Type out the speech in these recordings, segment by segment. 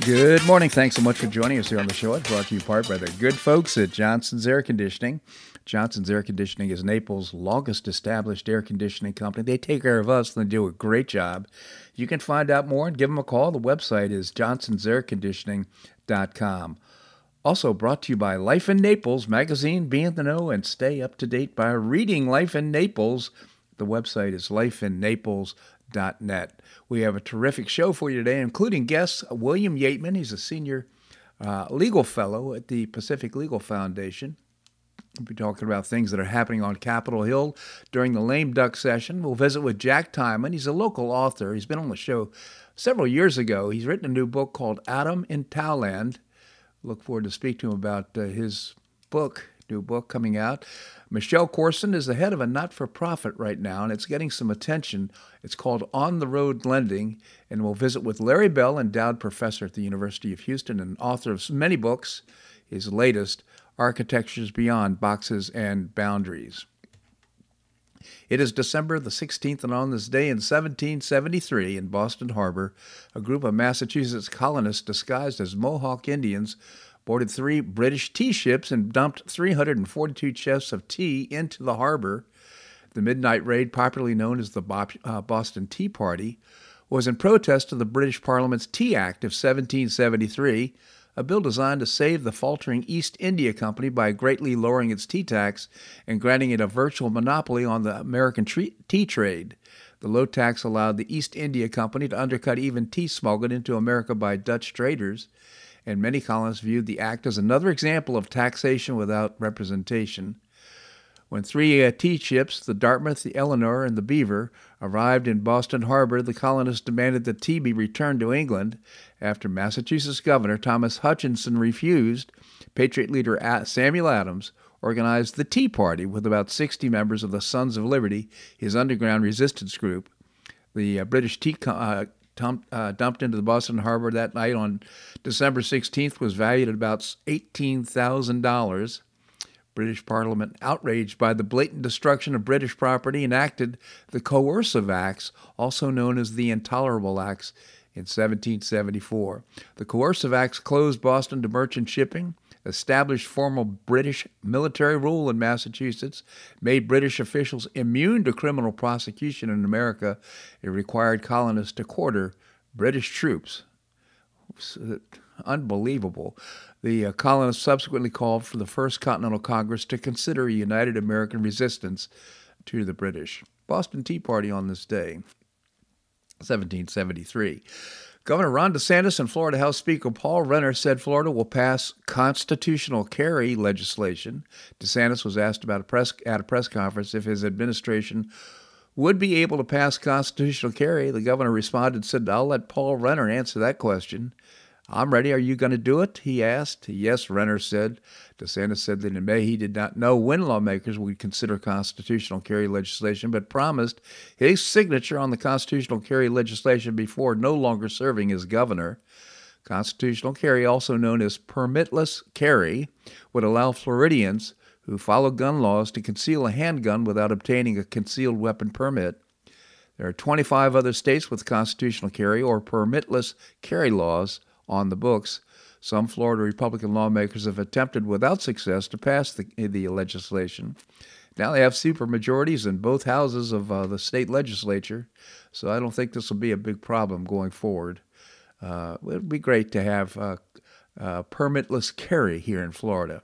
Good morning. Thanks so much for joining us here on the show. It's brought to you part by the good folks at Johnson's Air Conditioning. Johnson's Air Conditioning is Naples' longest established air conditioning company. They take care of us and they do a great job. You can find out more and give them a call. The website is johnsonsairconditioning.com. Also brought to you by Life in Naples magazine. Be in the know and stay up to date by reading Life in Naples. The website is lifeinnaples.net. We have a terrific show for you today, including guests William Yeatman. He's a senior uh, legal fellow at the Pacific Legal Foundation. We'll be talking about things that are happening on Capitol Hill during the lame duck session. We'll visit with Jack Tymann. He's a local author. He's been on the show several years ago. He's written a new book called Adam in Taoland. Look forward to speak to him about uh, his book, new book coming out. Michelle Corson is the head of a not for profit right now, and it's getting some attention. It's called On the Road Lending, and we'll visit with Larry Bell, endowed professor at the University of Houston and author of many books. His latest, Architectures Beyond Boxes and Boundaries. It is December the 16th, and on this day in 1773 in Boston Harbor, a group of Massachusetts colonists disguised as Mohawk Indians boarded three British tea ships and dumped 342 chests of tea into the harbor. The midnight raid, popularly known as the uh, Boston Tea Party, was in protest of the British Parliament's Tea Act of 1773 a bill designed to save the faltering East India Company by greatly lowering its tea tax and granting it a virtual monopoly on the American tea trade. The low tax allowed the East India Company to undercut even tea smuggled into America by Dutch traders, and many colonists viewed the act as another example of taxation without representation. When three uh, tea ships, the Dartmouth, the Eleanor, and the Beaver, arrived in Boston Harbor, the colonists demanded that tea be returned to England. After Massachusetts Governor Thomas Hutchinson refused, Patriot leader Samuel Adams organized the Tea Party with about 60 members of the Sons of Liberty, his underground resistance group. The uh, British tea co- uh, dumped, uh, dumped into the Boston Harbor that night on December 16th was valued at about $18,000. British Parliament, outraged by the blatant destruction of British property, enacted the Coercive Acts, also known as the Intolerable Acts, in 1774. The Coercive Acts closed Boston to merchant shipping, established formal British military rule in Massachusetts, made British officials immune to criminal prosecution in America, it required colonists to quarter British troops. Unbelievable. The uh, colonists subsequently called for the First Continental Congress to consider a united American resistance to the British. Boston Tea Party on this day, 1773. Governor Ron DeSantis and Florida House Speaker Paul Renner said Florida will pass constitutional carry legislation. DeSantis was asked about a press, at a press conference if his administration would be able to pass constitutional carry. The governor responded said, I'll let Paul Renner answer that question. I'm ready. Are you going to do it? He asked. Yes, Renner said. DeSantis said that in May he did not know when lawmakers would consider constitutional carry legislation, but promised his signature on the constitutional carry legislation before no longer serving as governor. Constitutional carry, also known as permitless carry, would allow Floridians who follow gun laws to conceal a handgun without obtaining a concealed weapon permit. There are 25 other states with constitutional carry or permitless carry laws on the books. Some Florida Republican lawmakers have attempted without success to pass the, the legislation. Now they have supermajorities in both houses of uh, the state legislature, so I don't think this will be a big problem going forward. Uh, it would be great to have uh, uh, permitless carry here in Florida.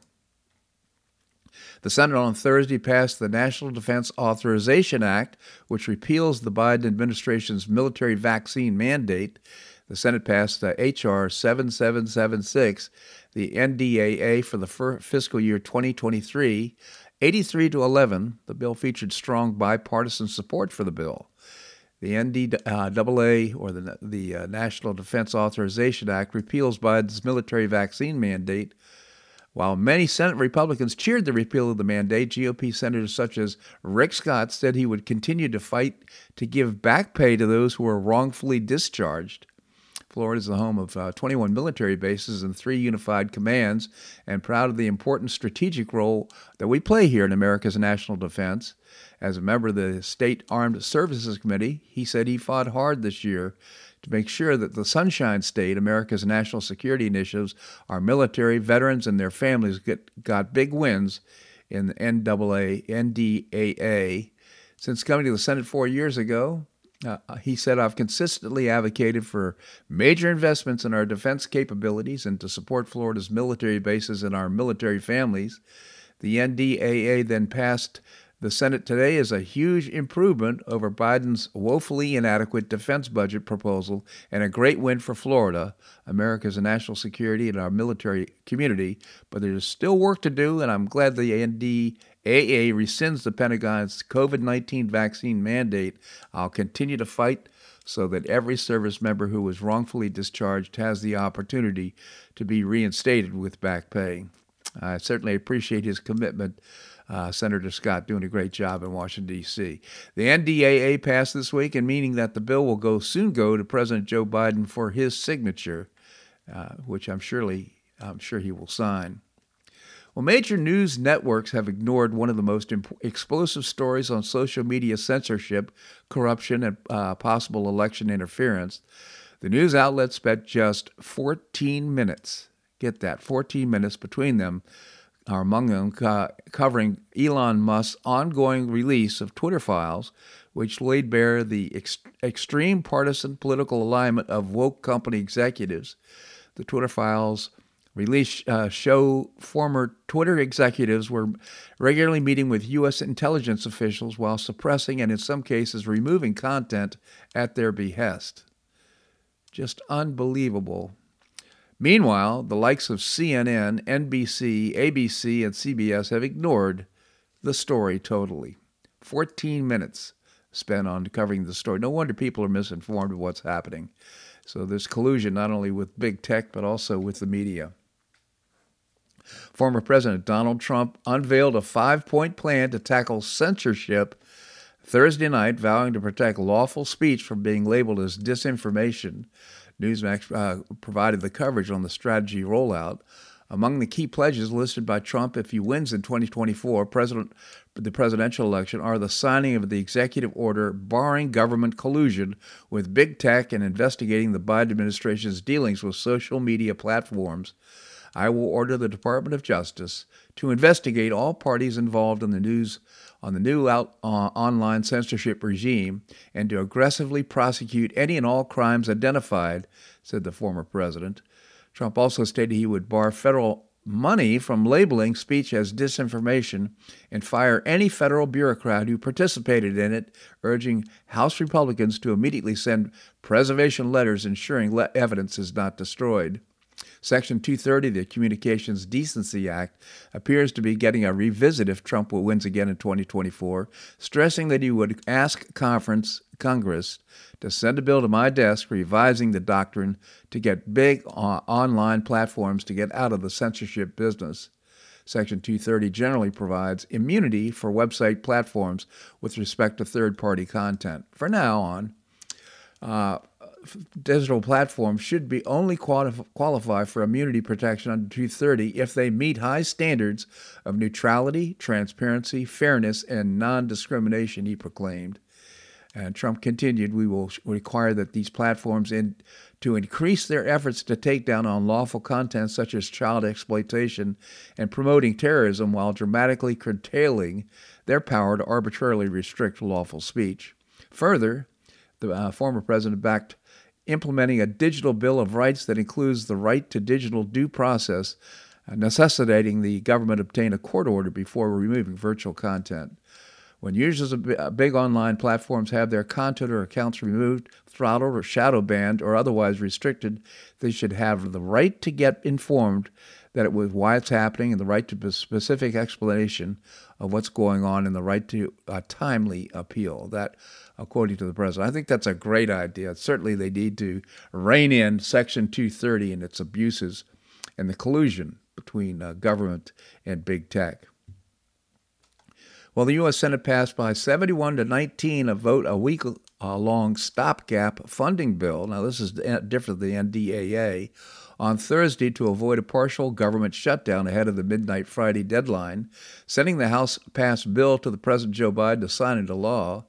The Senate on Thursday passed the National Defense Authorization Act, which repeals the Biden administration's military vaccine mandate the Senate passed uh, H.R. 7776, the NDAA for the fiscal year 2023. 83 to 11, the bill featured strong bipartisan support for the bill. The NDAA, or the, the uh, National Defense Authorization Act, repeals Biden's military vaccine mandate. While many Senate Republicans cheered the repeal of the mandate, GOP senators such as Rick Scott said he would continue to fight to give back pay to those who were wrongfully discharged. Florida is the home of uh, 21 military bases and three unified commands, and proud of the important strategic role that we play here in America's national defense. As a member of the State Armed Services Committee, he said he fought hard this year to make sure that the Sunshine State, America's national security initiatives, our military, veterans, and their families get, got big wins in the NAA, NDAA. Since coming to the Senate four years ago, uh, he said, I've consistently advocated for major investments in our defense capabilities and to support Florida's military bases and our military families. The NDAA then passed the Senate today is a huge improvement over Biden's woefully inadequate defense budget proposal and a great win for Florida, America's national security, and our military community. But there's still work to do, and I'm glad the NDAA rescinds the Pentagon's COVID 19 vaccine mandate. I'll continue to fight so that every service member who was wrongfully discharged has the opportunity to be reinstated with back pay. I certainly appreciate his commitment uh, Senator Scott doing a great job in Washington, D.C. The NDAA passed this week, and meaning that the bill will go soon go to President Joe Biden for his signature, uh, which I'm surely I'm sure he will sign. Well, major news networks have ignored one of the most imp- explosive stories on social media censorship, corruption, and uh, possible election interference. The news outlets spent just 14 minutes, get that, 14 minutes between them are among them, co- covering Elon Musk's ongoing release of Twitter files, which laid bare the ex- extreme partisan political alignment of woke company executives. The Twitter files release uh, show former Twitter executives were regularly meeting with U.S. intelligence officials while suppressing and, in some cases, removing content at their behest. Just unbelievable Meanwhile, the likes of CNN, NBC, ABC, and CBS have ignored the story totally. 14 minutes spent on covering the story. No wonder people are misinformed of what's happening. So there's collusion not only with big tech, but also with the media. Former President Donald Trump unveiled a five point plan to tackle censorship Thursday night, vowing to protect lawful speech from being labeled as disinformation. Newsmax uh, provided the coverage on the strategy rollout. Among the key pledges listed by Trump if he wins in 2024, president, the presidential election, are the signing of the executive order barring government collusion with big tech and investigating the Biden administration's dealings with social media platforms. I will order the Department of Justice to investigate all parties involved in the news on the new out, uh, online censorship regime and to aggressively prosecute any and all crimes identified, said the former president. Trump also stated he would bar federal money from labeling speech as disinformation and fire any federal bureaucrat who participated in it, urging House Republicans to immediately send preservation letters ensuring le- evidence is not destroyed. Section 230 of the Communications Decency Act appears to be getting a revisit if Trump wins again in 2024, stressing that he would ask conference Congress to send a bill to my desk revising the doctrine to get big online platforms to get out of the censorship business. Section 230 generally provides immunity for website platforms with respect to third party content. For now on, uh, digital platforms should be only qualify for immunity protection under 230 if they meet high standards of neutrality, transparency, fairness, and non discrimination, he proclaimed. And Trump continued, we will require that these platforms in, to increase their efforts to take down unlawful content such as child exploitation and promoting terrorism while dramatically curtailing their power to arbitrarily restrict lawful speech. Further, the uh, former president backed implementing a digital Bill of Rights that includes the right to digital due process, uh, necessitating the government obtain a court order before removing virtual content. When users of uh, big online platforms have their content or accounts removed, throttled, or shadow banned, or otherwise restricted, they should have the right to get informed that it was why it's happening and the right to specific explanation of what's going on and the right to a timely appeal. That, according to the president, I think that's a great idea. Certainly, they need to rein in Section 230 and its abuses and the collusion between uh, government and big tech. Well, the U.S. Senate passed by 71 to 19 a vote a week long stopgap funding bill. Now, this is different than the NDAA. On Thursday, to avoid a partial government shutdown ahead of the midnight Friday deadline, sending the House passed bill to the President Joe Biden to sign into law.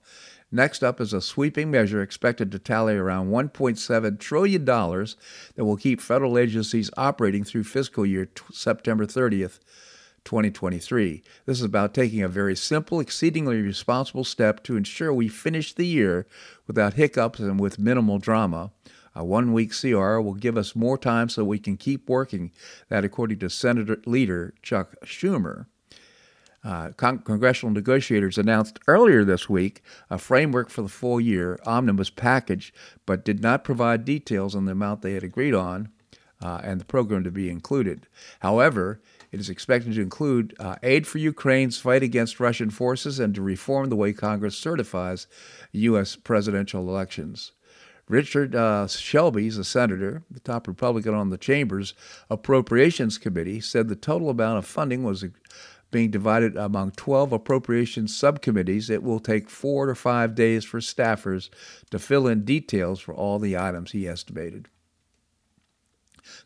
Next up is a sweeping measure expected to tally around $1.7 trillion that will keep federal agencies operating through fiscal year t- September 30th, 2023. This is about taking a very simple, exceedingly responsible step to ensure we finish the year without hiccups and with minimal drama. A one week CR will give us more time so we can keep working. That, according to Senator Leader Chuck Schumer. Uh, con- congressional negotiators announced earlier this week a framework for the full year omnibus package, but did not provide details on the amount they had agreed on uh, and the program to be included. However, it is expected to include uh, aid for Ukraine's fight against Russian forces and to reform the way Congress certifies U.S. presidential elections. Richard uh, Shelby, a senator, the top Republican on the chamber's Appropriations Committee, said the total amount of funding was being divided among 12 appropriations subcommittees, it will take four to five days for staffers to fill in details for all the items he estimated.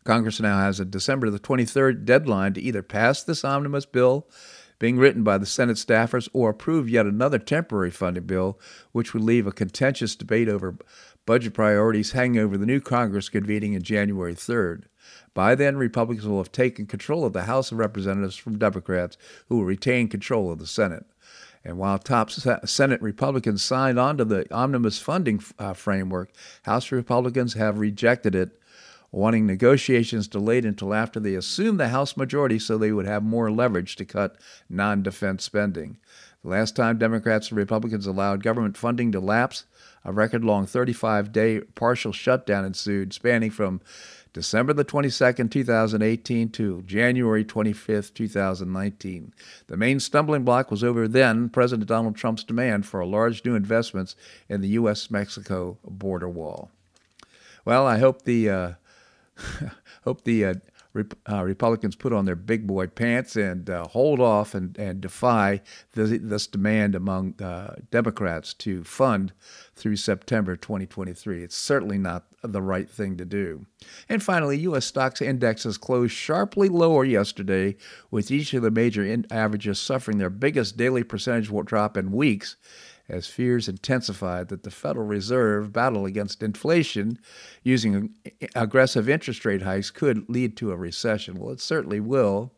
Congress now has a December the 23rd deadline to either pass this omnibus bill being written by the Senate staffers or approve yet another temporary funding bill, which would leave a contentious debate over budget priorities hang over the new Congress convening in January 3rd. By then, Republicans will have taken control of the House of Representatives from Democrats, who will retain control of the Senate. And while top Senate Republicans signed on to the omnibus funding uh, framework, House Republicans have rejected it, wanting negotiations delayed until after they assumed the House majority so they would have more leverage to cut non defense spending. The last time Democrats and Republicans allowed government funding to lapse, a record long 35 day partial shutdown ensued, spanning from December the 22nd, 2018 to January 25th, 2019. The main stumbling block was over then President Donald Trump's demand for a large new investments in the U.S. Mexico border wall. Well, I hope the uh, hope the uh, uh, Republicans put on their big boy pants and uh, hold off and, and defy this, this demand among uh, Democrats to fund through September 2023. It's certainly not the right thing to do. And finally, U.S. stocks indexes closed sharply lower yesterday, with each of the major averages suffering their biggest daily percentage drop in weeks as fears intensified that the Federal Reserve battle against inflation using aggressive interest rate hikes could lead to a recession. Well, it certainly will.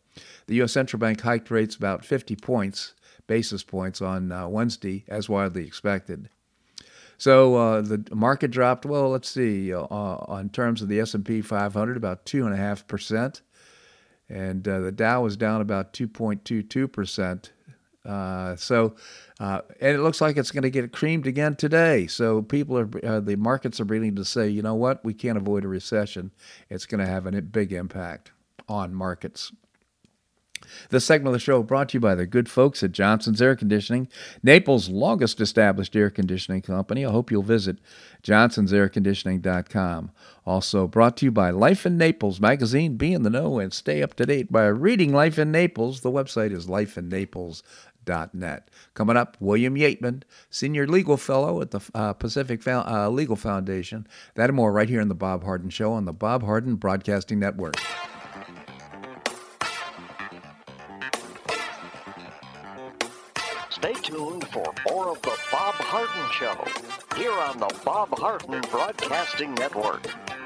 The U.S. Central Bank hiked rates about 50 points, basis points on uh, Wednesday, as widely expected. So uh, the market dropped. Well, let's see. Uh, on terms of the S&P 500, about two and a half percent, and uh, the Dow was down about 2.22 percent. Uh, so, uh, and it looks like it's going to get creamed again today. So people are, uh, the markets are beginning to say, you know what, we can't avoid a recession. It's going to have a big impact on markets. This segment of the show brought to you by the good folks at Johnson's Air Conditioning, Naples' longest established air conditioning company. I hope you'll visit johnsonsairconditioning.com. Also brought to you by Life in Naples magazine. Be in the know and stay up to date by reading Life in Naples. The website is lifeinnaples.net. Coming up, William Yeatman, Senior Legal Fellow at the uh, Pacific uh, Legal Foundation. That and more right here in the Bob Harden Show on the Bob Harden Broadcasting Network. Stay tuned for more of the Bob Harden Show here on the Bob Harden Broadcasting Network.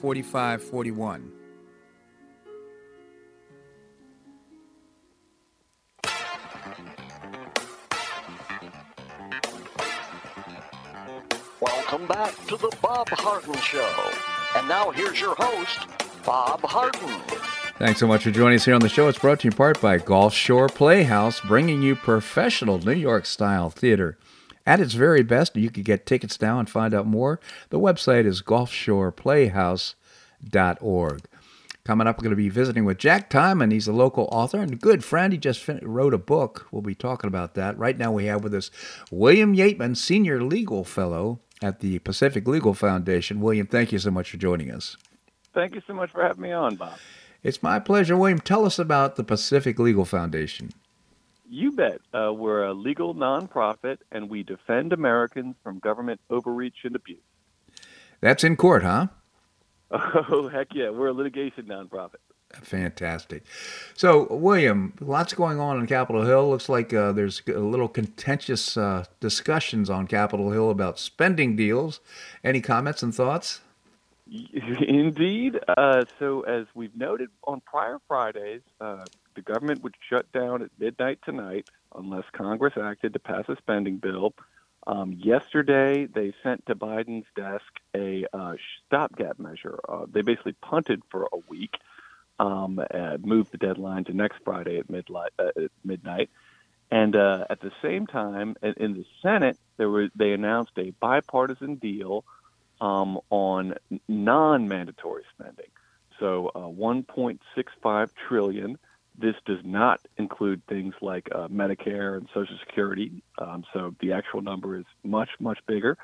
4541. Welcome back to the Bob Harden Show. And now here's your host, Bob Harden. Thanks so much for joining us here on the show. It's brought to you in part by Gulf Shore Playhouse, bringing you professional New York style theater. At its very best, you can get tickets now and find out more. The website is gulfshoreplayhouse.org. Coming up, we're going to be visiting with Jack Tymann. He's a local author and a good friend. He just fin- wrote a book. We'll be talking about that. Right now, we have with us William Yeatman, Senior Legal Fellow at the Pacific Legal Foundation. William, thank you so much for joining us. Thank you so much for having me on, Bob. It's my pleasure. William, tell us about the Pacific Legal Foundation. You bet. Uh, we're a legal nonprofit, and we defend Americans from government overreach and abuse. That's in court, huh? Oh, heck yeah. We're a litigation nonprofit. Fantastic. So, William, lots going on on Capitol Hill. Looks like uh, there's a little contentious uh, discussions on Capitol Hill about spending deals. Any comments and thoughts? Indeed. Uh, so, as we've noted on prior Fridays, uh, the government would shut down at midnight tonight unless Congress acted to pass a spending bill. Um, yesterday, they sent to Biden's desk a uh, stopgap measure. Uh, they basically punted for a week, um, moved the deadline to next Friday at, uh, at midnight. And uh, at the same time, in, the Senate, there was, they announced a bipartisan deal um, on non-mandatory spending. So uh, 1.65 trillion. This does not include things like uh, Medicare and Social Security. Um, so the actual number is much much bigger.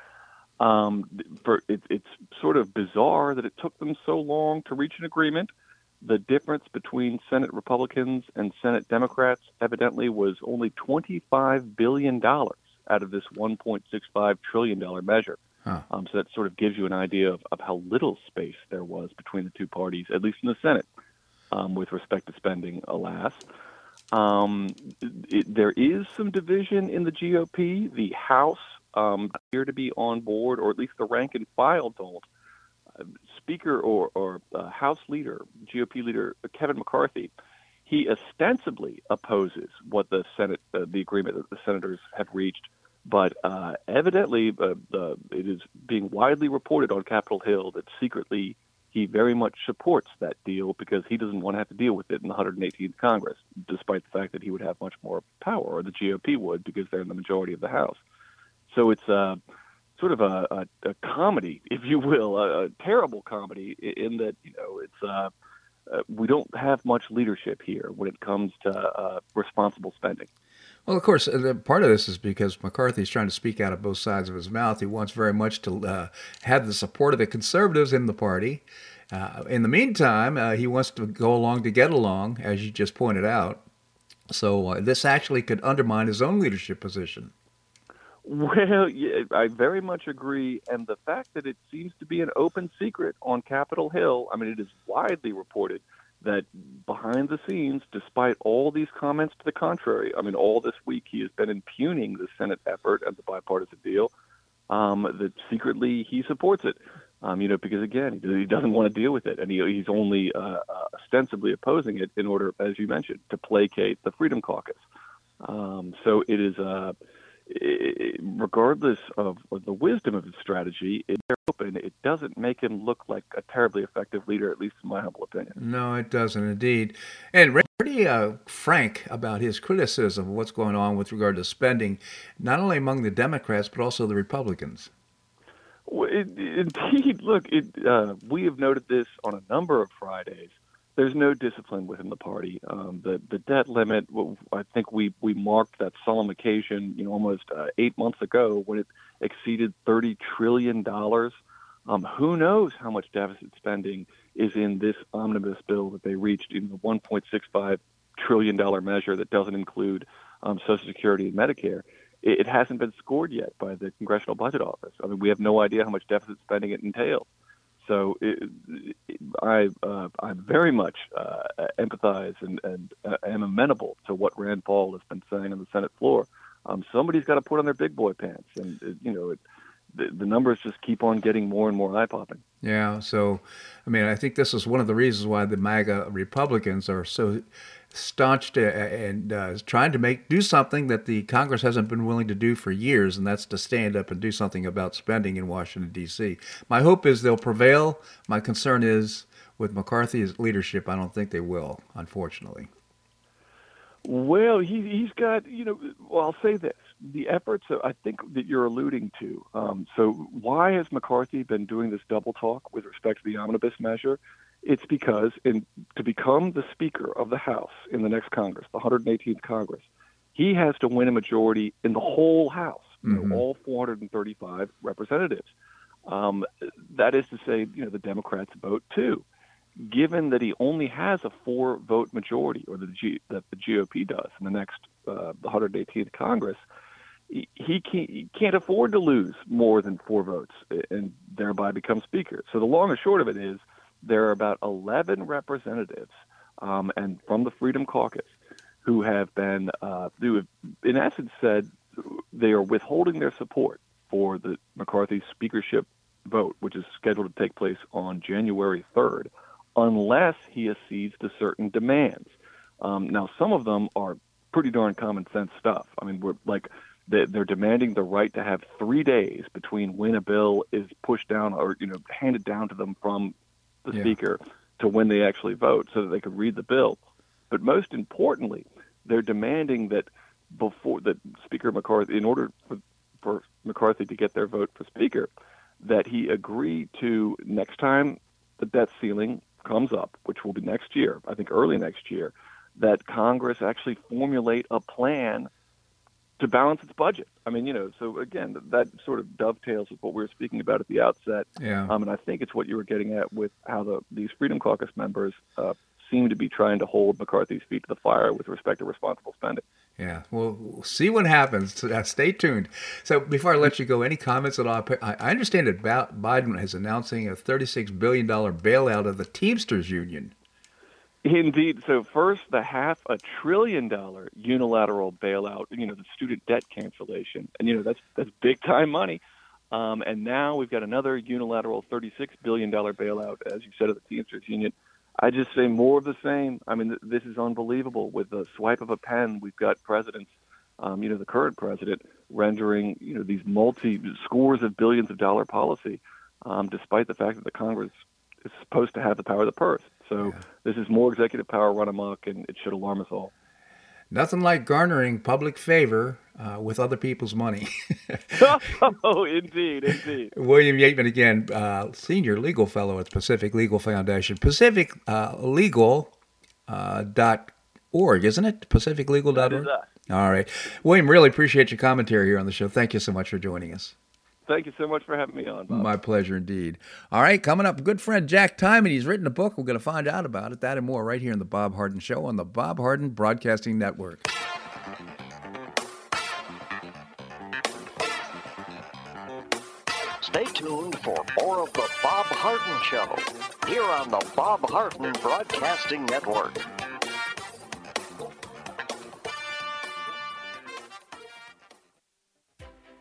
Um, for it, it's sort of bizarre that it took them so long to reach an agreement. The difference between Senate Republicans and Senate Democrats evidently was only 25 billion dollars out of this 1.65 trillion dollar measure. Huh. Um, so that sort of gives you an idea of, of how little space there was between the two parties, at least in the Senate, um, with respect to spending, alas. Um, it, there is some division in the GOP. The House um, appear to be on board, or at least the rank and file don't. Uh, Speaker or, or uh, House leader, GOP leader Kevin McCarthy, he ostensibly opposes what the Senate, uh, the agreement that the senators have reached but uh, evidently, uh, it is being widely reported on Capitol Hill that secretly he very much supports that deal because he doesn't want to have to deal with it in the 118th Congress, despite the fact that he would have much more power, or the GOP would, because they're in the majority of the House. So it's uh, sort of a, a, a comedy, if you will, a, a terrible comedy in that you know it's. Uh, uh, we don't have much leadership here when it comes to uh, responsible spending. Well, of course, part of this is because McCarthy's trying to speak out of both sides of his mouth. He wants very much to uh, have the support of the conservatives in the party. Uh, in the meantime, uh, he wants to go along to get along, as you just pointed out. So uh, this actually could undermine his own leadership position. Well, yeah, I very much agree. And the fact that it seems to be an open secret on Capitol Hill, I mean, it is widely reported that behind the scenes, despite all these comments to the contrary, I mean, all this week he has been impugning the Senate effort and the bipartisan deal. um, that secretly he supports it. Um, you know, because again, he doesn't want to deal with it, and he, he's only uh, uh, ostensibly opposing it in order, as you mentioned, to placate the Freedom Caucus. Um, so it is, uh, it, regardless of, of, the wisdom of his strategy, it, open, it doesn't make him look like a terribly effective leader, at least in my humble opinion. No, it doesn't indeed. And pretty uh, frank about his criticism of what's going on with regard to spending, not only among the Democrats but also the Republicans. Well, it, indeed, look, it, uh, we have noted this on a number of Fridays. There's no discipline within the party. Um, the the debt limit. I think we we marked that solemn occasion, you know, almost uh, eight months ago when it exceeded thirty trillion dollars. Um, who knows how much deficit spending is in this omnibus bill that they reached in the 1.65 trillion dollar measure that doesn't include um, Social Security and Medicare it, it hasn't been scored yet by the Congressional Budget Office. I mean, we have no idea how much deficit spending it entails. So it, it, I uh, I very much uh, empathize and, and uh, am amenable to what Rand Paul has been saying on the Senate floor. Um, somebody's got to put on their big boy pants, and uh, you know it, the, numbers just keep on getting more and more eye popping. Yeah. So, I mean, I think this is one of the reasons why the MAGA Republicans are so staunch to, and uh, trying to make do something that the Congress hasn't been willing to do for years, and that's to stand up and do something about spending in Washington D.C. My hope is they'll prevail. My concern is with McCarthy's leadership, I don't think they will, unfortunately. Well, he, he's got, you know, well, I'll say this. The efforts I think that you're alluding to. Um, so, why has McCarthy been doing this double talk with respect to the omnibus measure? It's because in, to become the Speaker of the House in the next Congress, the 118th Congress, he has to win a majority in the whole House, mm-hmm. know, all 435 representatives. Um, that is to say, you know, the Democrats vote too. Given that he only has a four-vote majority, or the G, that the GOP does in the next uh, 118th Congress, he, he can't afford to lose more than four votes and thereby become Speaker. So the long and short of it is there are about 11 representatives um, and from the Freedom Caucus who have been, uh, who have, in essence, said they are withholding their support for the McCarthy speakership vote, which is scheduled to take place on January 3rd, unless he accedes to certain demands. Um, now, some of them are pretty darn common sense stuff. I mean, we're like they're demanding the right to have three days between when a bill is pushed down or you know handed down to them from the yeah. speaker to when they actually vote so that they could read the bill. But most importantly, they're demanding that before that Speaker McCarthy, in order for, for McCarthy to get their vote for Speaker, that he agree to next time the debt ceiling comes up, which will be next year, I think early next year, that Congress actually formulate a plan to balance its budget. I mean, you know, so again, that sort of dovetails with what we were speaking about at the outset. Yeah. Um, and I think it's what you were getting at with how the these Freedom Caucus members uh, seem to be trying to hold McCarthy's feet to the fire with respect to responsible spending. Yeah, well, we'll see what happens. Stay tuned. So, before I let you go, any comments at all? I understand that Biden is announcing a $36 billion bailout of the Teamsters Union. Indeed. So first, the half a trillion dollar unilateral bailout, you know, the student debt cancellation, and you know that's that's big time money. Um, and now we've got another unilateral $36 billion bailout, as you said, of the Teamsters Union. I just say more of the same. I mean, th- this is unbelievable. With the swipe of a pen, we've got presidents, um, you know, the current president rendering, you know, these multi scores of billions of dollar policy, um, despite the fact that the Congress is supposed to have the power of the purse. So yeah. this is more executive power run amok, and it should alarm us all. Nothing like garnering public favor uh, with other people's money. oh, indeed, indeed. William Yeatman, again, uh, senior legal fellow at Pacific Legal Foundation. Pacific uh, Legal uh, dot org, isn't it? PacificLegal.org? All right. William, really appreciate your commentary here on the show. Thank you so much for joining us. Thank you so much for having me on. Bob. My pleasure indeed. All right, coming up, good friend Jack Tymann. He's written a book. We're going to find out about it, that and more, right here in the Bob Harden Show on the Bob Harden Broadcasting Network. Stay tuned for more of the Bob Harden Show here on the Bob Harden Broadcasting Network.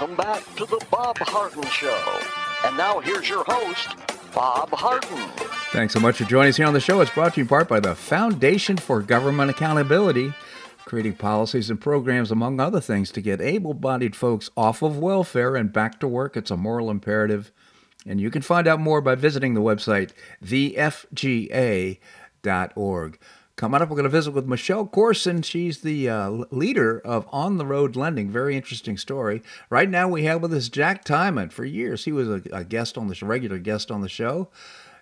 Welcome back to the Bob Harden Show. And now here's your host, Bob Harden. Thanks so much for joining us here on the show. It's brought to you in part by the Foundation for Government Accountability, creating policies and programs, among other things, to get able bodied folks off of welfare and back to work. It's a moral imperative. And you can find out more by visiting the website, thefga.org. Coming up, we're going to visit with Michelle Corson. She's the uh, leader of On the Road Lending. Very interesting story. Right now, we have with us Jack Tymann. For years, he was a, a guest on this, regular guest on the show.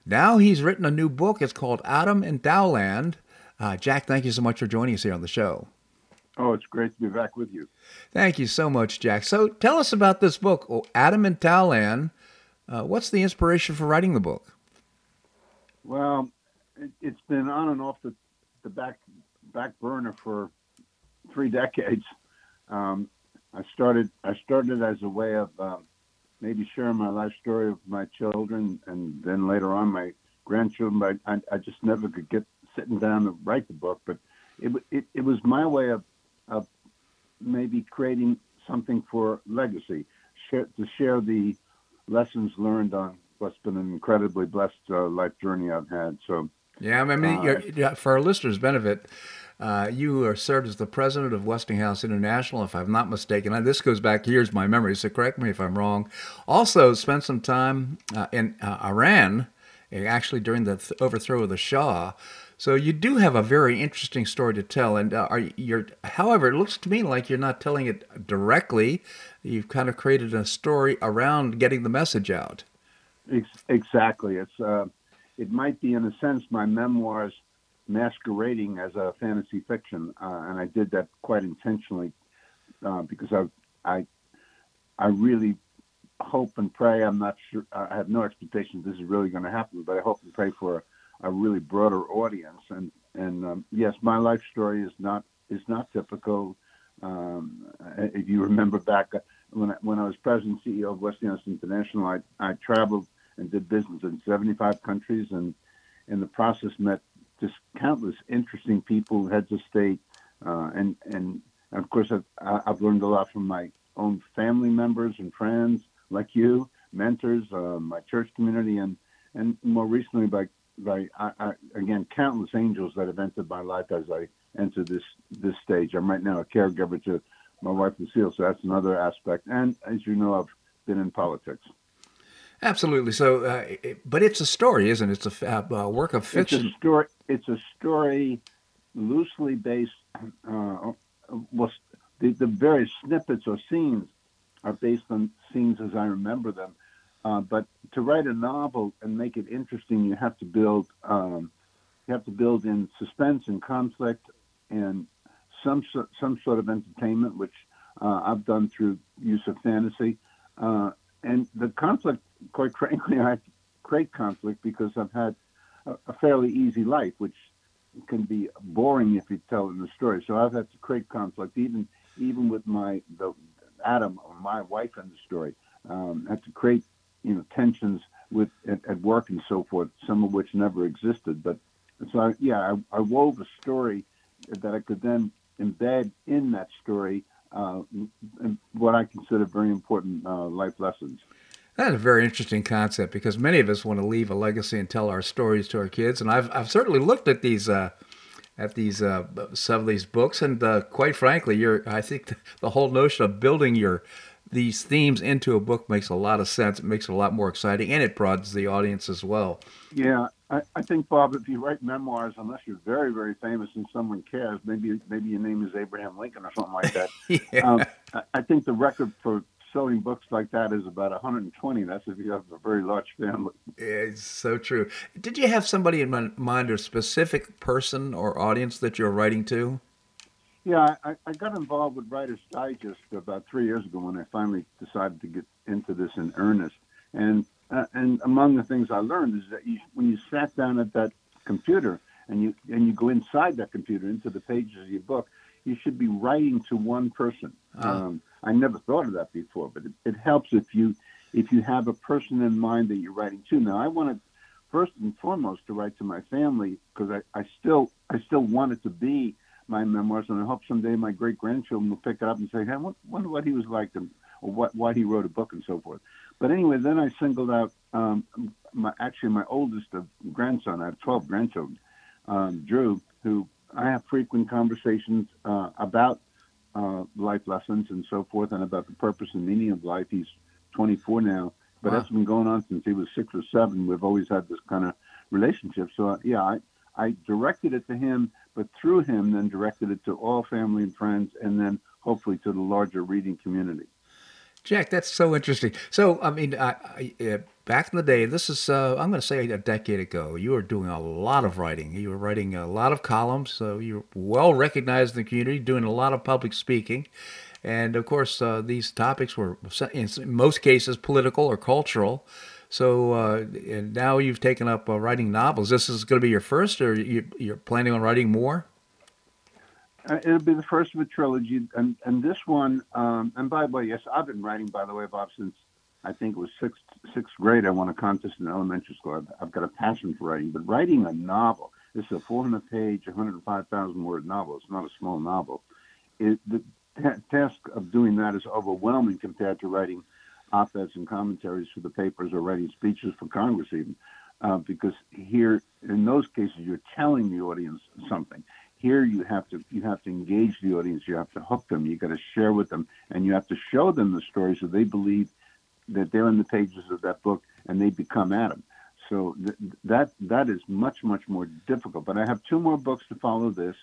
Now he's written a new book. It's called Adam in Taoland. Uh, Jack, thank you so much for joining us here on the show. Oh, it's great to be back with you. Thank you so much, Jack. So tell us about this book, oh, Adam in Taoland. Uh, what's the inspiration for writing the book? Well, it, has been on and off the the back back burner for three decades. Um, I started I started as a way of um, maybe sharing my life story with my children, and then later on my grandchildren. But I, I just never could get sitting down to write the book. But it it, it was my way of of maybe creating something for legacy, share, to share the lessons learned on what's been an incredibly blessed uh, life journey I've had. So yeah, I mean, uh, for our listeners' benefit, uh, you are served as the president of Westinghouse International, if I'm not mistaken. This goes back years, my memory, so correct me if I'm wrong. Also, spent some time uh, in uh, Iran, actually during the th- overthrow of the Shah. So you do have a very interesting story to tell, and uh, are you're. However, it looks to me like you're not telling it directly. You've kind of created a story around getting the message out. Exactly. It's uh, it might be, in a sense, my memoirs masquerading as a fantasy fiction, uh, and I did that quite intentionally uh, because I, I, I really hope and pray. I'm not sure. I have no expectation this is really going to happen, but I hope and pray for a, a really broader audience. And and um, yes, my life story is not is not typical. Um, if you remember back uh, when I, when I was president CEO of Westinghouse International, I I traveled and did business in 75 countries, and in the process met just countless interesting people, heads of state, uh, and and of course I've, I've learned a lot from my own family members and friends like you, mentors, uh, my church community, and and more recently by by I, I, again countless angels that have entered my life as I enter this this stage. I'm right now a caregiver to my wife Lucille, so that's another aspect. And as you know, I've been in politics. Absolutely. So, uh, it, but it's a story, isn't it? It's a uh, work of fiction. It's a story. It's a story loosely based. Uh, well, the, the various snippets or scenes are based on scenes as I remember them. Uh, but to write a novel and make it interesting, you have to build. Um, you have to build in suspense and conflict and some some sort of entertainment, which uh, I've done through use of fantasy. And the conflict, quite frankly, I create conflict because I've had a, a, fairly easy life, which can be boring if you tell in the story. So I've had to create conflict, even even with my the Adam, my wife in the story. Um, had to create you know tensions with at, at, work and so forth, some of which never existed. But so I, yeah, I, I wove a story that I could then embed in that story uh, what I consider very important uh, life lessons. That's a very interesting concept because many of us want to leave a legacy and tell our stories to our kids, and I've I've certainly looked at these. Uh, at these uh, some of these books, and uh, quite frankly, you're I think the, the whole notion of building your these themes into a book makes a lot of sense. It makes it a lot more exciting, and it broadens the audience as well. Yeah, I, I think Bob, if you write memoirs, unless you're very, very famous and someone cares, maybe maybe your name is Abraham Lincoln or something like that. yeah. um, I think the record for selling books like that is about 120. That's if you have a very large family. Yeah, it's so true. Did you have somebody in mind, a specific person or audience that you're writing to? Yeah, I, I got involved with Writer's Digest about three years ago when I finally decided to get into this in earnest. And uh, and among the things I learned is that you, when you sat down at that computer and you and you go inside that computer into the pages of your book, you should be writing to one person. Uh. Um, I never thought of that before, but it, it helps if you if you have a person in mind that you're writing to. Now, I wanted first and foremost to write to my family because I, I still I still want it to be my memoirs, and I hope someday my great grandchildren will pick it up and say, "Hey, I wonder what he was like, and or what why he wrote a book and so forth." But anyway, then I singled out um, my actually my oldest of grandson. I have twelve grandchildren, um, Drew, who I have frequent conversations uh, about uh, life lessons and so forth, and about the purpose and meaning of life. He's 24 now, but wow. that's been going on since he was six or seven. We've always had this kind of relationship. So uh, yeah, I I directed it to him, but through him, then directed it to all family and friends, and then hopefully to the larger reading community. Jack, that's so interesting. So, I mean, I, I, back in the day, this is, uh, I'm going to say a decade ago, you were doing a lot of writing. You were writing a lot of columns. So you're well recognized in the community, doing a lot of public speaking. And of course, uh, these topics were, in most cases, political or cultural. So uh, now you've taken up uh, writing novels. This is going to be your first, or you, you're planning on writing more? Uh, it'll be the first of a trilogy, and and this one, um, and by the way, yes, I've been writing, by the way, Bob, since I think it was sixth sixth grade. I won a contest in elementary school. I've, I've got a passion for writing, but writing a novel. This is a 400 page, 105,000 word novel. It's not a small novel. It, the t- task of doing that is overwhelming compared to writing op-eds and commentaries for the papers or writing speeches for Congress even. Uh, because here, in those cases, you're telling the audience something. Here, you have to you have to engage the audience. You have to hook them. You got to share with them, and you have to show them the story so they believe that they're in the pages of that book and they become Adam. So th- that that is much much more difficult. But I have two more books to follow this.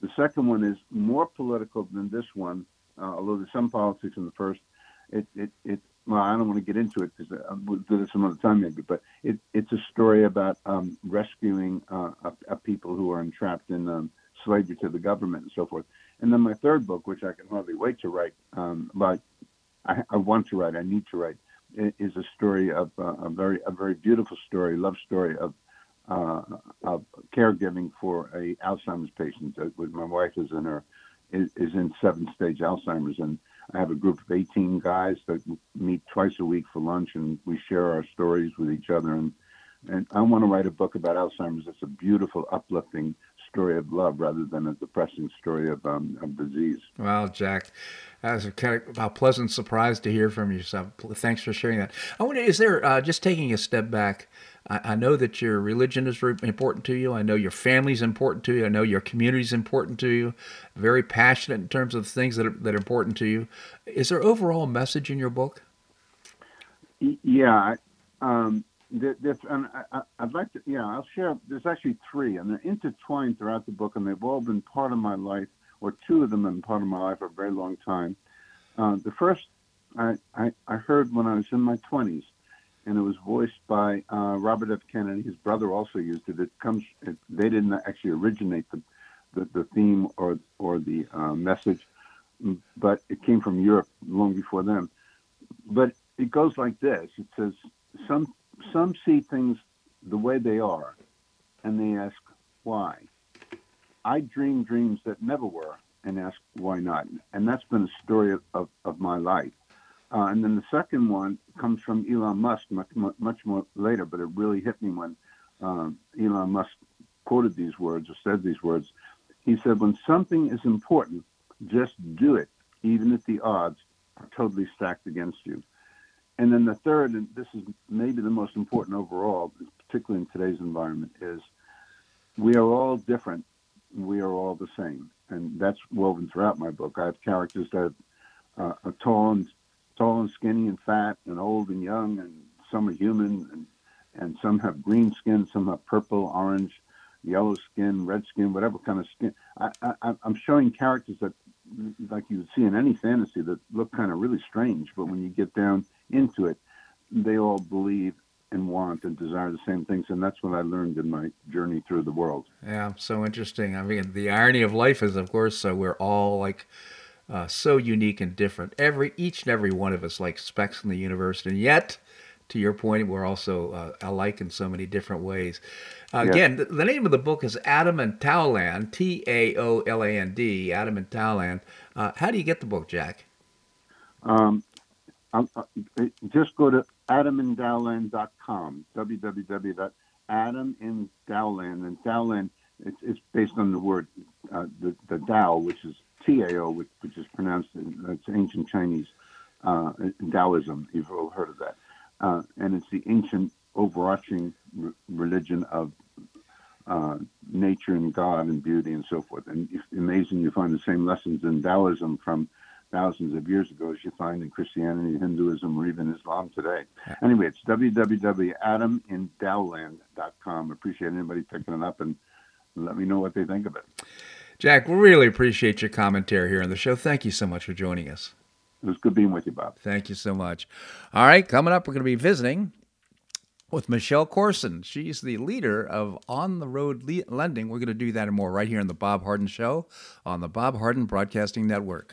The second one is more political than this one, uh, although there's some politics in the first. It it it well, I don't want to get into it because uh, we'll do this some other time maybe, but it, it's a story about um, rescuing uh, a, a people who are entrapped in um, slavery to the government and so forth. And then my third book, which I can hardly wait to write, um, but I, I, want to write, I need to write, is a story of uh, a very a very beautiful story, love story of uh, of caregiving for a Alzheimer's patient. Uh, with my wife is in her is, in seventh stage Alzheimer's and I have a group of 18 guys that meet twice a week for lunch, and we share our stories with each other. And and I want to write a book about Alzheimer's. It's a beautiful, uplifting story of love rather than a depressing story of um, of disease. Wow, Jack, that was a, kind of a pleasant surprise to hear from you. So thanks for sharing that. I wonder, is there uh, just taking a step back? I, I know that your religion is important to you. I know your family's important to you. I know your community is important to you. Very passionate in terms of things that are, that are important to you. Is there overall message in your book? Yeah. Um, this, and I, would like to, yeah, I'll share. There's actually three, and they're intertwined throughout the book, and they've all been part of my life, or two of them have been part of my life for a very long time. Uh, the first I, I, I heard when I was in my 20s, and it was voiced by uh, Robert F. Kennedy. His brother also used it. It comes. It, they didn't actually originate the, the, the theme or or the uh, message, but it came from Europe long before them. But it goes like this. It says some some see things the way they are, and they ask why. I dream dreams that never were, and ask why not. And that's been a story of, of, of my life. Uh, and then the second one comes from Elon Musk, much, much more later, but it really hit me when um, Elon Musk quoted these words or said these words. He said, When something is important, just do it, even if the odds are totally stacked against you. And then the third, and this is maybe the most important overall, particularly in today's environment, is we are all different. We are all the same. And that's woven throughout my book. I have characters that uh, are tall and tall and skinny and fat and old and young, and some are human, and, and some have green skin, some have purple, orange, yellow skin, red skin, whatever kind of skin. I, I, I'm showing characters that, like you would see in any fantasy, that look kind of really strange, but when you get down into it, they all believe and want and desire the same things, and that's what I learned in my journey through the world. Yeah, so interesting. I mean, the irony of life is, of course, uh, we're all like uh, so unique and different. Every each and every one of us like specks in the universe, and yet, to your point, we're also uh, alike in so many different ways. Uh, yes. Again, the, the, name of the book is Adam in Taoland, T A O L A N D, Adam in Taoland. Uh, how do you get the book, Jack? Um, uh, just go to adamintaoland.com, www.adamandowland. And Taoland, it's, it's based on the word, uh, the, the Tao, which is T-A-O, which, which is pronounced, it's ancient Chinese uh, Taoism. You've all heard of that. Uh, and it's the ancient overarching re- religion of uh, nature and God and beauty and so forth. And amazing you find the same lessons in Taoism from thousands of years ago as you find in Christianity, Hinduism, or even Islam today. Anyway, it's www.adamintaoland.com. Appreciate anybody picking it up and let me know what they think of it. Jack, we really appreciate your commentary here on the show. Thank you so much for joining us. It was good being with you, Bob. Thank you so much. All right, coming up, we're going to be visiting with Michelle Corson. She's the leader of On the Road Lending. We're going to do that and more right here on The Bob Harden Show on the Bob Harden Broadcasting Network.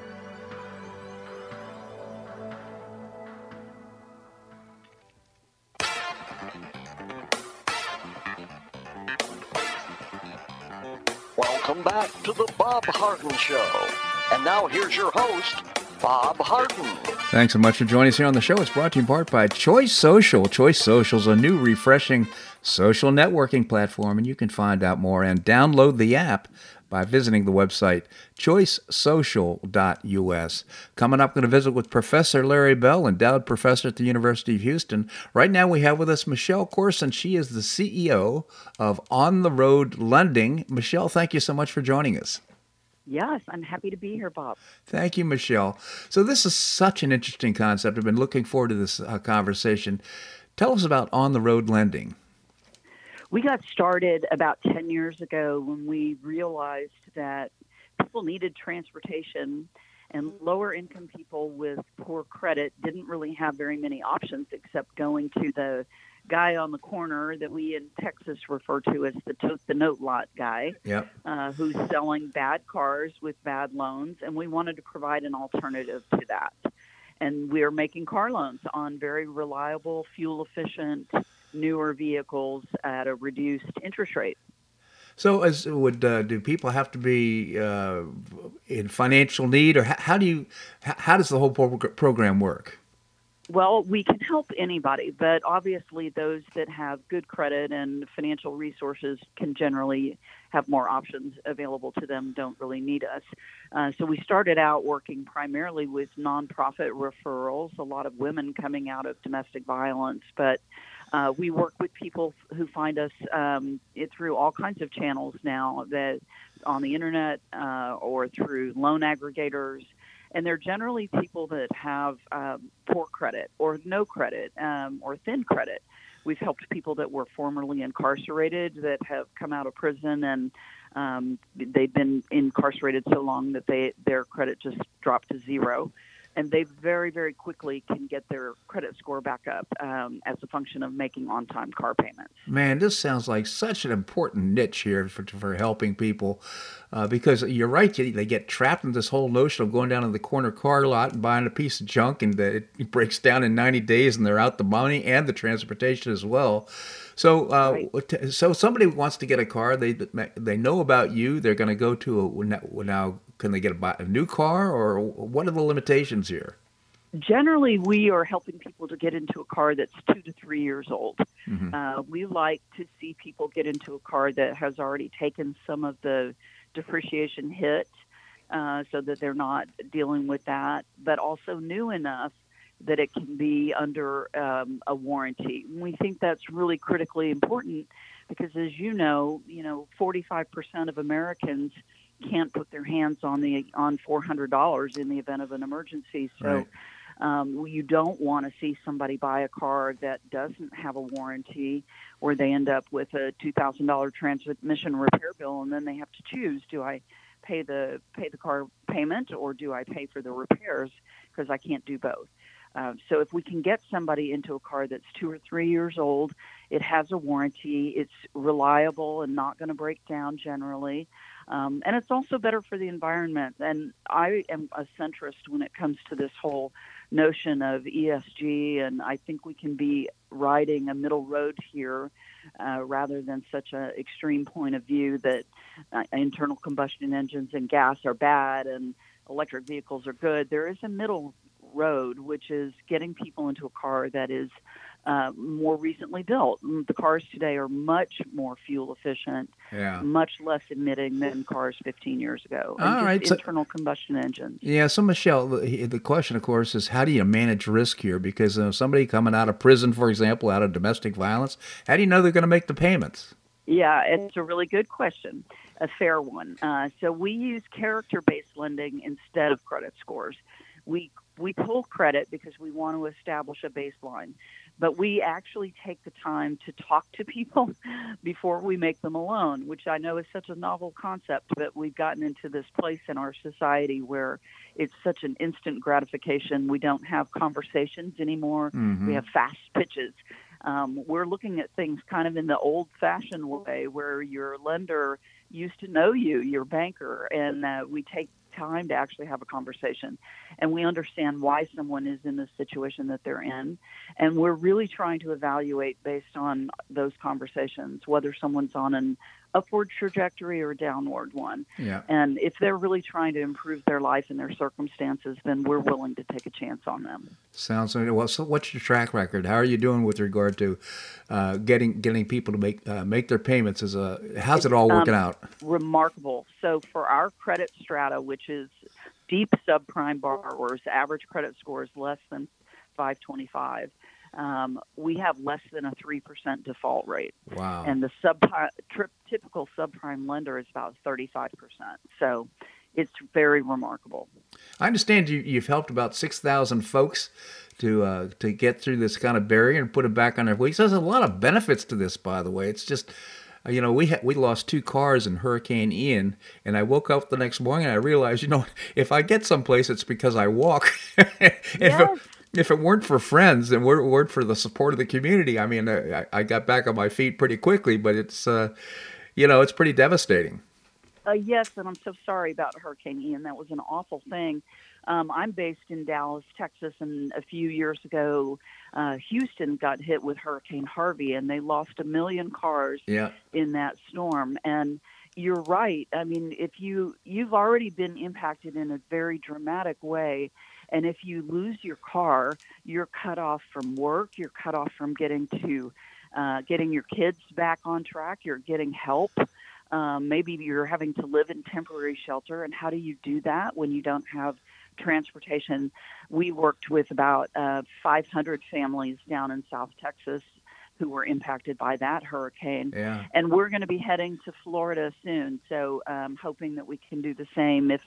Welcome back to the Bob Harden Show. And now here's your host, Bob Harden. Thanks so much for joining us here on the show. It's brought to you in part by Choice Social. Choice Social is a new, refreshing social networking platform, and you can find out more and download the app by visiting the website choicesocial.us. Coming up, going to visit with Professor Larry Bell, endowed professor at the University of Houston. Right now, we have with us Michelle Corson. She is the CEO of On the Road Lending. Michelle, thank you so much for joining us. Yes, I'm happy to be here, Bob. Thank you, Michelle. So, this is such an interesting concept. I've been looking forward to this uh, conversation. Tell us about on the road lending. We got started about 10 years ago when we realized that people needed transportation and lower income people with poor credit didn't really have very many options except going to the guy on the corner that we in Texas refer to as the tote the note lot guy, yep. uh, who's selling bad cars with bad loans, and we wanted to provide an alternative to that. And we are making car loans on very reliable, fuel efficient, newer vehicles at a reduced interest rate. So, as would uh, do people have to be uh, in financial need, or how, how do you how does the whole program work? Well, we can help anybody, but obviously those that have good credit and financial resources can generally have more options available to them, don't really need us. Uh, so we started out working primarily with nonprofit referrals, a lot of women coming out of domestic violence, but uh, we work with people who find us um, through all kinds of channels now that on the internet uh, or through loan aggregators and they're generally people that have um, poor credit or no credit um, or thin credit. We've helped people that were formerly incarcerated that have come out of prison and um, they've been incarcerated so long that they their credit just dropped to zero and they very, very quickly can get their credit score back up um, as a function of making on time car payments. Man, this sounds like such an important niche here for, for helping people uh, because you're right, they get trapped in this whole notion of going down to the corner car lot and buying a piece of junk and it breaks down in 90 days and they're out the money and the transportation as well. So, uh, right. so somebody wants to get a car. They they know about you. They're going to go to a now. Can they get a, a new car, or what are the limitations here? Generally, we are helping people to get into a car that's two to three years old. Mm-hmm. Uh, we like to see people get into a car that has already taken some of the depreciation hit, uh, so that they're not dealing with that, but also new enough that it can be under um, a warranty. We think that's really critically important because, as you know, you know, 45% of Americans can't put their hands on the on $400 in the event of an emergency. So. Right. Um, you don't want to see somebody buy a car that doesn't have a warranty, or they end up with a two thousand dollar transmission repair bill, and then they have to choose: do I pay the pay the car payment, or do I pay for the repairs? Because I can't do both. Uh, so if we can get somebody into a car that's two or three years old, it has a warranty, it's reliable and not going to break down generally, um, and it's also better for the environment. And I am a centrist when it comes to this whole notion of ESG, and I think we can be riding a middle road here uh, rather than such an extreme point of view that uh, internal combustion engines and gas are bad and electric vehicles are good. There is a middle road, which is getting people into a car that is uh, more recently built. Mm, the cars today are much more fuel efficient, yeah. much less emitting than cars 15 years ago. All right, internal combustion engines. Yeah. So Michelle, the, the, question, of course, is how do you manage risk here? Because uh, somebody coming out of prison, for example, out of domestic violence, how do you know they're going to make the payments? Yeah, it's a really good question, a fair one. Uh, so we use character-based lending instead of credit scores. We we pull credit because we want to establish a baseline, but we actually take the time to talk to people before we make them a loan, which I know is such a novel concept, but we've gotten into this place in our society where it's such an instant gratification. We don't have conversations anymore. Mm-hmm. We have fast pitches. Um, we're looking at things kind of in the old fashioned way where your lender used to know you, your banker, and uh, we take time to actually have a conversation. And we understand why someone is in the situation that they're in. And we're really trying to evaluate based on those conversations whether someone's on an upward trajectory or downward one. Yeah. And if they're really trying to improve their life and their circumstances, then we're willing to take a chance on them. Sounds like well. So, what's your track record? How are you doing with regard to uh, getting getting people to make uh, make their payments? Is a how's it all working Um, out? Remarkable. So for our credit strata, which is deep subprime borrowers, average credit score is less than 525. Um, we have less than a three percent default rate. Wow. and the subprime tri- typical subprime lender is about 35%. So it's very remarkable. I understand you, you've helped about six thousand folks to uh, to get through this kind of barrier and put it back on their. So there's a lot of benefits to this, by the way. It's just, you know, we ha- we lost two cars in Hurricane Ian, and I woke up the next morning and I realized, you know, if I get someplace, it's because I walk. if, Yes. If it weren't for friends and were- weren't for the support of the community, I mean, I, I got back on my feet pretty quickly. But it's, uh, you know, it's pretty devastating. Uh, yes, and I'm so sorry about Hurricane Ian. That was an awful thing. Um, I'm based in Dallas, Texas, and a few years ago, uh, Houston got hit with Hurricane Harvey, and they lost a million cars Yeah. in that storm. And you're right. I mean, if you you've already been impacted in a very dramatic way, and if you lose your car, you're cut off from work. You're cut off from getting to uh, getting your kids back on track. You're getting help. Um, maybe you're having to live in temporary shelter. And how do you do that when you don't have transportation? We worked with about uh, 500 families down in South Texas who were impacted by that hurricane Yeah. and we're going to be heading to Florida soon. So, um, hoping that we can do the same if,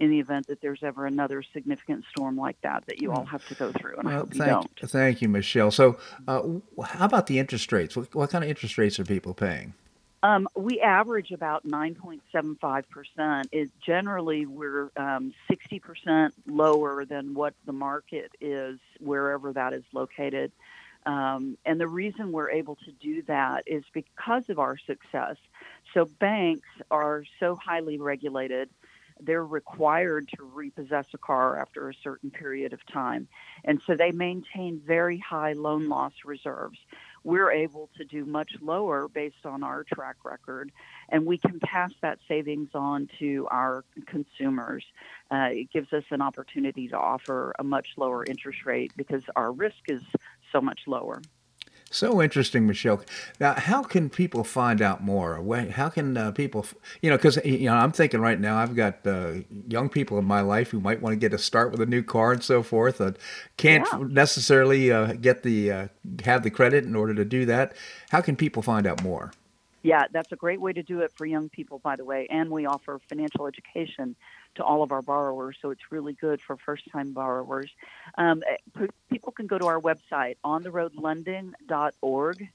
in the event that there's ever another significant storm like that that you all have to go through. And I Well, hope you thank, don't. thank you, Michelle. So, uh, how about the interest rates? What, what kind of interest rates are people paying? Um, we average about 9.75%. It, generally, we're um, 60% lower than what the market is, wherever that is located. Um, and the reason we're able to do that is because of our success. So, banks are so highly regulated, they're required to repossess a car after a certain period of time. And so they maintain very high loan loss reserves we're able to do much lower based on our track record, and we can pass that savings on to our consumers. Uh, it gives us an opportunity to offer a much lower interest rate because our risk is so much lower. So interesting, Michelle. Now, how can people find out more? How can uh, people, you know, because you know, I'm thinking right now, I've got uh, young people in my life who might want to get a start with a new car and so forth. Uh, can't Yeah. necessarily uh, get the uh, have the credit in order to do that. How can people find out more? Yeah, that's a great way to do it for young people, by the way. And we offer financial education to all of our borrowers, so it's really good for first time borrowers. Um, eh, people can go to our website, ontheroadlending.org,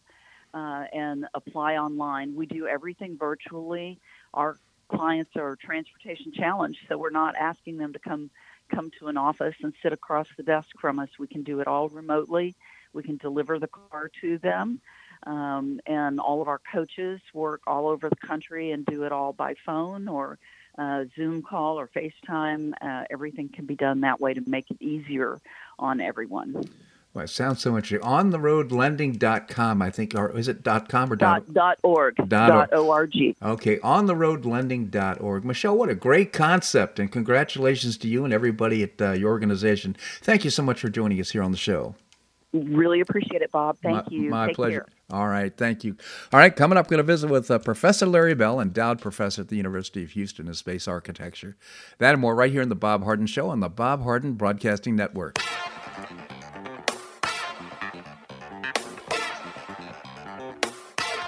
uh, and apply online. We do everything virtually. Our clients are transportation challenged, so we're not asking them to come come to an office and sit across the desk from us. We can do it all remotely. We can deliver the car to them. Um, and all of our coaches work all over the country and do it all by phone or uh, Zoom call or FaceTime. Uh, everything can be done that way to make it easier on everyone. Well, it sounds so much. OnTheRoadLending.com, I think, or is it dot .com or Dot, dot org. Dot Dot org. Okay, ontheroadlending.org. Michelle, what a great concept, and congratulations to you and everybody at uh, your organization. Thank you so much for joining us here on the show. Really appreciate it, Bob. Thank my, you. My Take pleasure. care. All right, thank you. All right, coming up, going to visit with uh, Professor Larry Bell, endowed professor at the University of Houston in space architecture. That and more right here in the Bob Harden Show on the Bob Harden Broadcasting Network.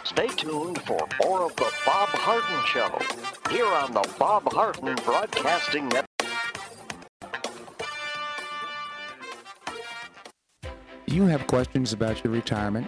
Stay tuned for more of the Bob Harden Show here on the Bob Harden Broadcasting Network. You have questions about your retirement?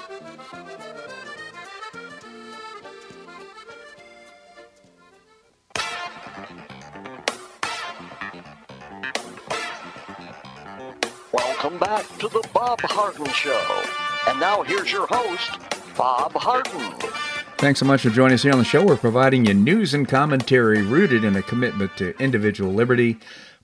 Back to the Bob Harden Show. And now here's your host, Bob Harden. Thanks so much for joining us here on the show. We're providing you news and commentary rooted in a commitment to individual liberty,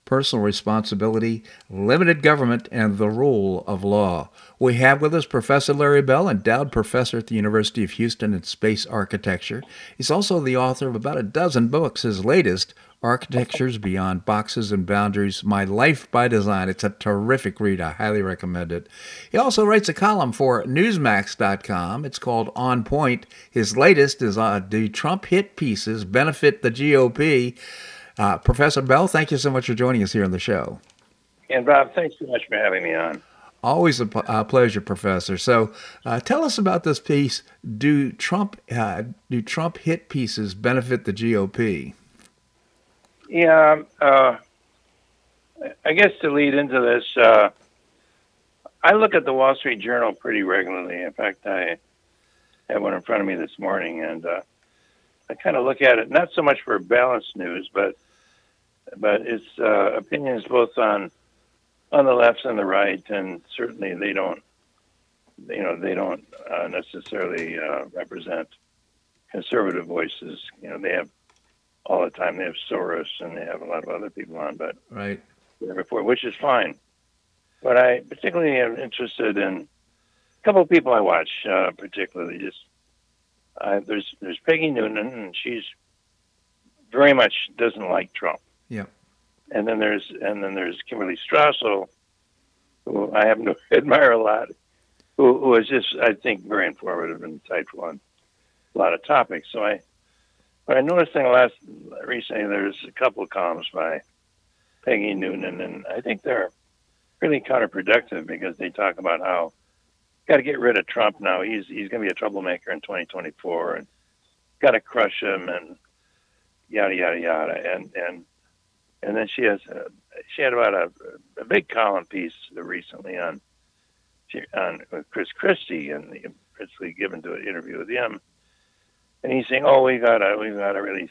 personal responsibility, limited government, and the rule of law. We have with us Professor Larry Bell, endowed professor at the University of Houston in space architecture. He's also the author of about a dozen books. His latest, Architectures Beyond Boxes and Boundaries My Life by Design. It's a terrific read. I highly recommend it. He also writes a column for Newsmax.com. It's called On Point. His latest is uh, Do Trump Hit Pieces Benefit the GOP? Uh, Professor Bell, thank you so much for joining us here on the show. And Bob, thanks so much for having me on. Always a, pleasure, Professor. So, uh, tell us about this piece. Do Trump uh, do Trump hit pieces benefit the GOP? Yeah, uh, I guess to lead into this, uh, I look at the Wall Street Journal pretty regularly. In fact, I have one in front of me this morning, and uh, I kind of look at it not so much for balanced news, but but it's uh, opinions both on on the left and the right, and certainly they don't, you know, they don't uh, necessarily uh, represent conservative voices. You know, they have all the time. They have Soros and they have a lot of other people on, but right report, which is fine. But I particularly am interested in a couple of people I watch, uh, particularly just uh, there's there's Peggy Noonan, and she's very much doesn't like Trump. Yeah. And then there's and then there's Kimberly Strassel, who I happen to admire a lot, who, who is just I think very informative and insightful on a lot of topics. So I but I noticed in the last recently there's a couple of columns by Peggy Noonan, and I think they're really counterproductive because they talk about how got to get rid of Trump now. He's he's going to be a troublemaker in 2024, and got to crush him, and yada yada yada, and and and then she has a, she had about a, a big column piece recently on on Chris Christie, and basically given to an interview with him and he's saying, "Oh, we gotta, we gotta really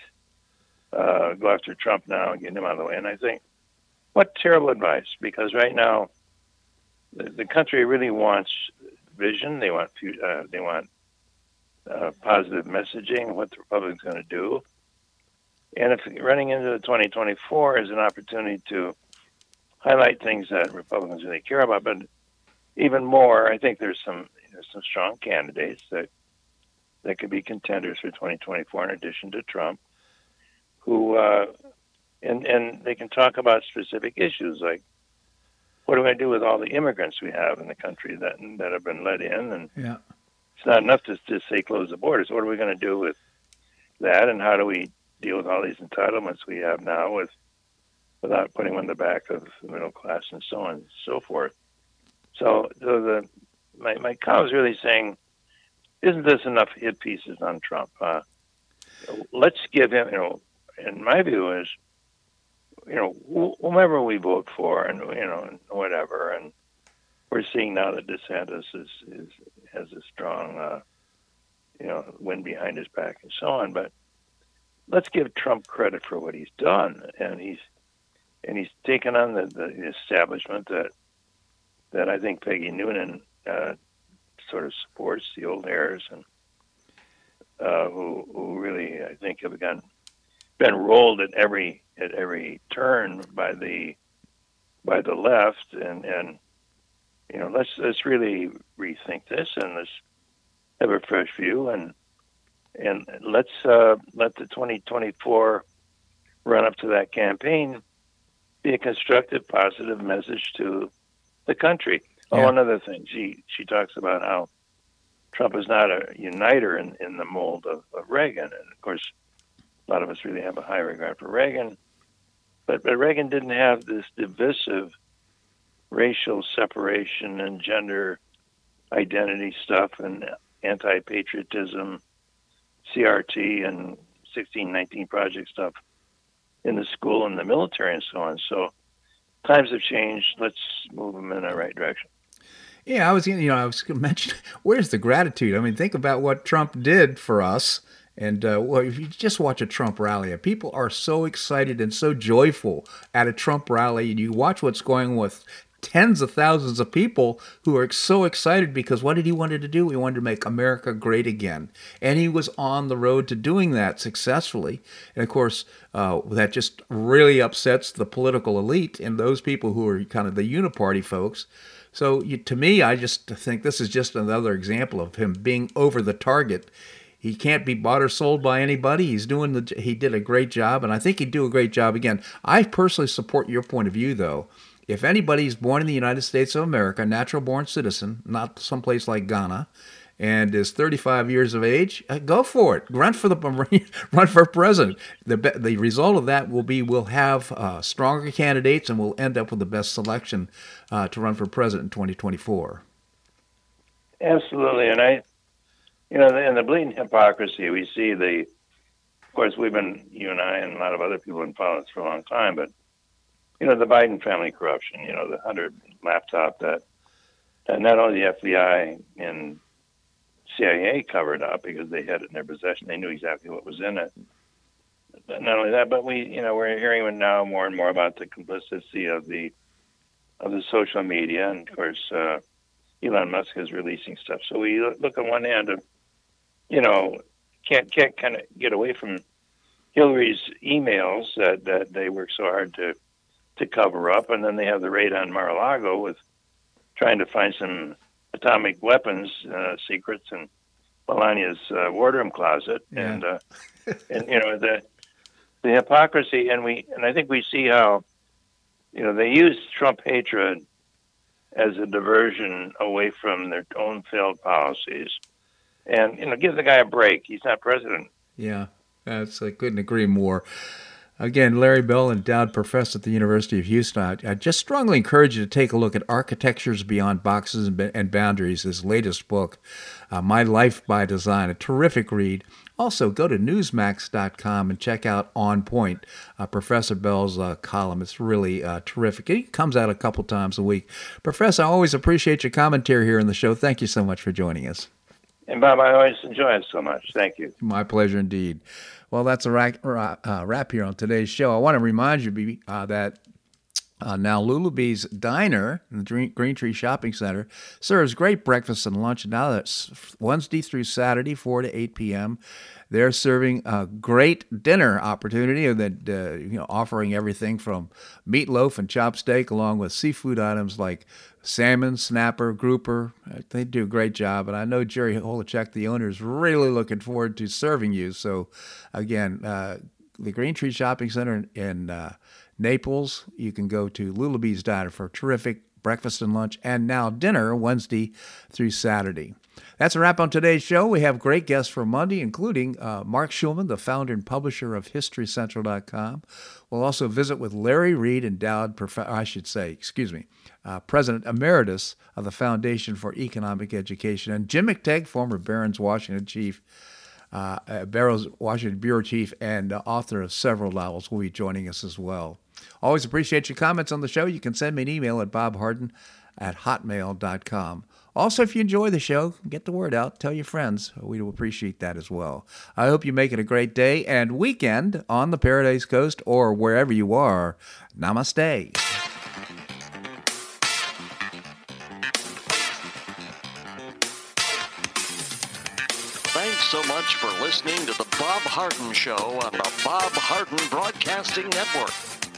uh, go after Trump now and get him out of the way." And I think, what terrible advice! Because right now, the, the country really wants vision. They want, uh, they want uh, positive messaging. What the Republicans going to do, and if running into the 2024 is an opportunity to highlight things that Republicans really care about, but even more, I think there's some there's some strong candidates that that could be contenders for 2024 in addition to Trump, who uh, and and they can talk about specific issues like what are we going to do with all the immigrants we have in the country that that have been let in and yeah. it's not enough to just say close the borders. What are we going to do with that and how do we deal with all these entitlements we have now with without putting them on the back of the middle class and so on and so forth. So, so the my my column is really saying isn't this enough hit pieces on Trump? Uh, let's give him, you know, in my view is, you know, whomever we vote for and, you know, whatever. And we're seeing now that DeSantis is, is has a strong, uh, you know, wind behind his back and so on. But let's give Trump credit for what he's done, and he's and he's taken on the, the establishment that that I think Peggy Noonan uh, sort of supports the old heirs and uh, who who really I think have been been rolled at every at every turn by the by the left and and you know let's let's really rethink this and let's have a fresh view and and let's uh, let the 2024 run up to that campaign be a constructive, positive message to the country. Oh, yeah. Oh, another thing, she she talks about how Trump is not a uniter in, in the mold of, of Reagan, and of course, a lot of us really have a high regard for Reagan, but but Reagan didn't have this divisive racial separation and gender identity stuff and anti-patriotism, CRT and 1619 project stuff in the school and the military and so on. So times have changed. Let's move them in the right direction. Yeah, I was you know I was going to mention where's the gratitude? I mean, think about what Trump did for us. And uh, well, if you just watch a Trump rally, people are so excited and so joyful at a Trump rally, and you watch what's going with tens of thousands of people who are so excited because what did he wanted to do? He wanted to make America great again, and he was on the road to doing that successfully. And of course, uh, that just really upsets the political elite and those people who are kind of the uniparty folks. So you, to me, I just think this is just another example of him being over the target. He can't be bought or sold by anybody. He's doing the he did a great job, and I think he'd do a great job again. I personally support your point of view, though if anybody's born in the United States of America, natural born citizen, not someplace like Ghana, and is 35 years of age, uh, go for it. Run for the run for president. The the result of that will be we'll have uh, stronger candidates, and we'll end up with the best selection uh, to run for president in 2024. Absolutely, and I, you know, in the blatant hypocrisy, we see the. Of course, we've been you and I and a lot of other people in politics for a long time, but you know, the Biden family corruption, you know, the Hunter laptop that uh, not only the FBI and CIA covered up because they had it in their possession, they knew exactly what was in it. But not only that, but we, you know, we're hearing now more and more about the complicity of the of the social media, and of course, uh, Elon Musk is releasing stuff. So we look on one hand of, you know, can't can't kind of get away from Hillary's emails that that they work so hard to to cover up, and then they have the raid on Mar-a-Lago with trying to find some atomic weapons uh, secrets in Melania's uh, wardrobe closet, yeah. and uh, and you know the the hypocrisy, and we and I think we see how you know they use Trump hatred as a diversion away from their own failed policies, and you know give the guy a break. He's not president. Yeah, that's I couldn't agree more. Again, Larry Bell, endowed professor at the University of Houston. I, just strongly encourage you to take a look at Architectures Beyond Boxes and, Boundaries, his latest book, uh, My Life by Design, a terrific read. Also, go to Newsmax.com and check out On Point, uh, Professor Bell's uh, column. It's really uh, terrific. It comes out a couple times a week. Professor, I always appreciate your commentary here on the show. Thank you so much for joining us. And Bob, I always enjoy it so much. Thank you. My pleasure indeed. Well, that's a wrap, uh, wrap here on today's show. I want to remind you uh, that uh, now Lulabee's Diner in the Green Tree Shopping Center serves great breakfast and lunch. Now that's Wednesday through Saturday, 4 to 8 p.m. They're serving a great dinner opportunity that uh, you know offering everything from meatloaf and chop steak along with seafood items like salmon, snapper, grouper. They do a great job, and I know Jerry Holacek, the owner, is really looking forward to serving you. So, again, uh, the Green Tree Shopping Center in uh, Naples. You can go to Lulabee's Diner for terrific breakfast and lunch, and now dinner Wednesday through Saturday. That's a wrap on today's show. We have great guests for Monday, including uh, Marc Schulman, the founder and publisher of HistoryCentral.com. We'll also visit with Larry Reed, endowed, prof- I should say, excuse me, uh, President Emeritus of the Foundation for Economic Education, and Jim McTague, former Barron's Washington Chief. Uh, uh Barron's Washington Bureau Chief and uh, author of several novels, will be joining us as well. Always appreciate your comments on the show. You can send me an email at bobharden at hotmail.com. Also, if you enjoy the show, get the word out. Tell your friends. We will appreciate that as well. I hope you make it a great day and weekend on the Paradise Coast or wherever you are. Namaste. Thanks so much for listening to The Bob Harden Show on the Bob Harden Broadcasting Network.